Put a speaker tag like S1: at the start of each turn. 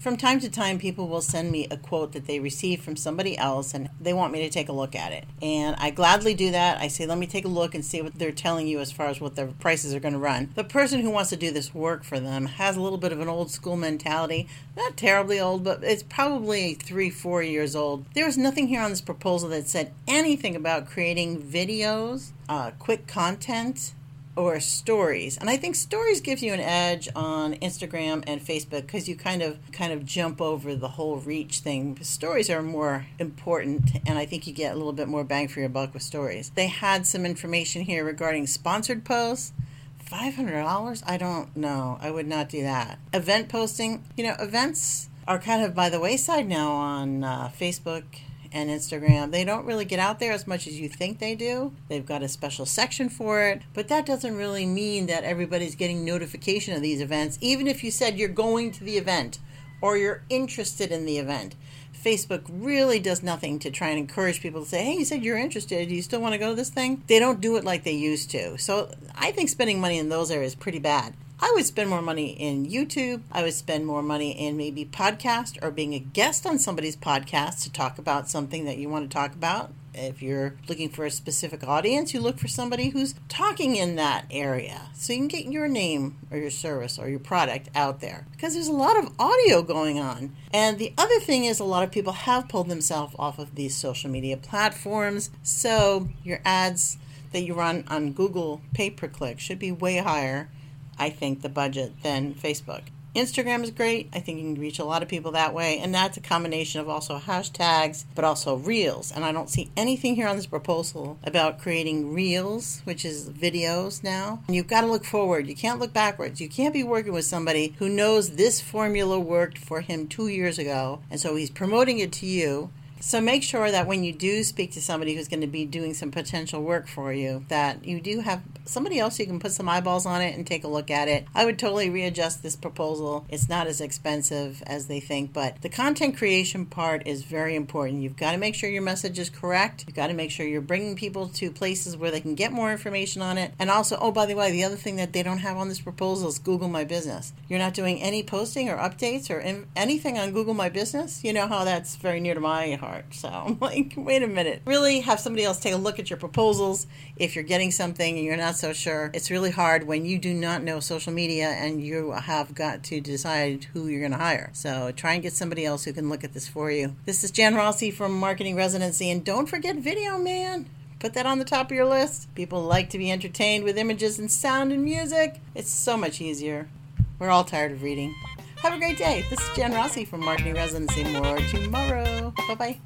S1: From time to time, people will send me a quote that they received from somebody else and they want me to take a look at it. And I gladly do that. I say, let me take a look and see what they're telling you as far as what their prices are going to run. The person who wants to do this work for them has a little bit of an old school mentality. Not terribly old, but it's probably three, four years old. There was nothing here on this proposal that said anything about creating videos, uh, quick content, or stories. And I think stories gives you an edge on Instagram and Facebook because you kind of kind of jump over the whole reach thing. Stories are more important and I think you get a little bit more bang for your buck with stories. They had some information here regarding sponsored posts. $500? I don't know. I would not do that. Event posting, you know, events are kind of by the wayside now on uh, Facebook and Instagram. They don't really get out there as much as you think they do. They've got a special section for it, but that doesn't really mean that everybody's getting notification of these events, even if you said you're going to the event or you're interested in the event. Facebook really does nothing to try and encourage people to say, hey, you said you're interested. Do you still want to go to this thing? They don't do it like they used to. So I think spending money in those areas is pretty bad. I would spend more money in YouTube. I would spend more money in maybe podcast or being a guest on somebody's podcast to talk about something that you want to talk about. If you're looking for a specific audience, you look for somebody who's talking in that area so you can get your name or your service or your product out there because there's a lot of audio going on. And the other thing is, a lot of people have pulled themselves off of these social media platforms. So your ads that you run on Google pay per click should be way higher I think, the budget than Facebook. Instagram is great. I think you can reach a lot of people that way. And that's a combination of also hashtags, but also reels. And I don't see anything here on this proposal about creating reels, which is videos now. And you've got to look forward. You can't look backwards. You can't be working with somebody who knows this formula worked for him two years ago. And so he's promoting it to you. So make sure that when you do speak to somebody who's going to be doing some potential work for you, that you do have somebody else you can put some eyeballs on it and take a look at it. I would totally readjust this proposal. It's not as expensive as they think, but the content creation part is very important. You've got to make sure your message is correct. You've got to make sure you're bringing people to places where they can get more information on it. And also, oh, by the way, the other thing that they don't have on this proposal is Google My Business. You're not doing any posting or updates or anything on Google My Business. You know how that's very near to my heart part. So I'm like, wait a minute. Really have somebody else take a look at your proposals if you're getting something and you're not so sure. It's really hard when you do not know social media and you have got to decide who you're going to hire. So try and get somebody else who can look at this for you. This is Jan Rossi from Marketing Residency, and don't forget video, man put that on the top of your list. People like to be entertained with images and sound and music. It's so much easier. We're all tired of reading. Have a great day. This is Jen Rossi from Marketing Residency. More tomorrow. Bye bye.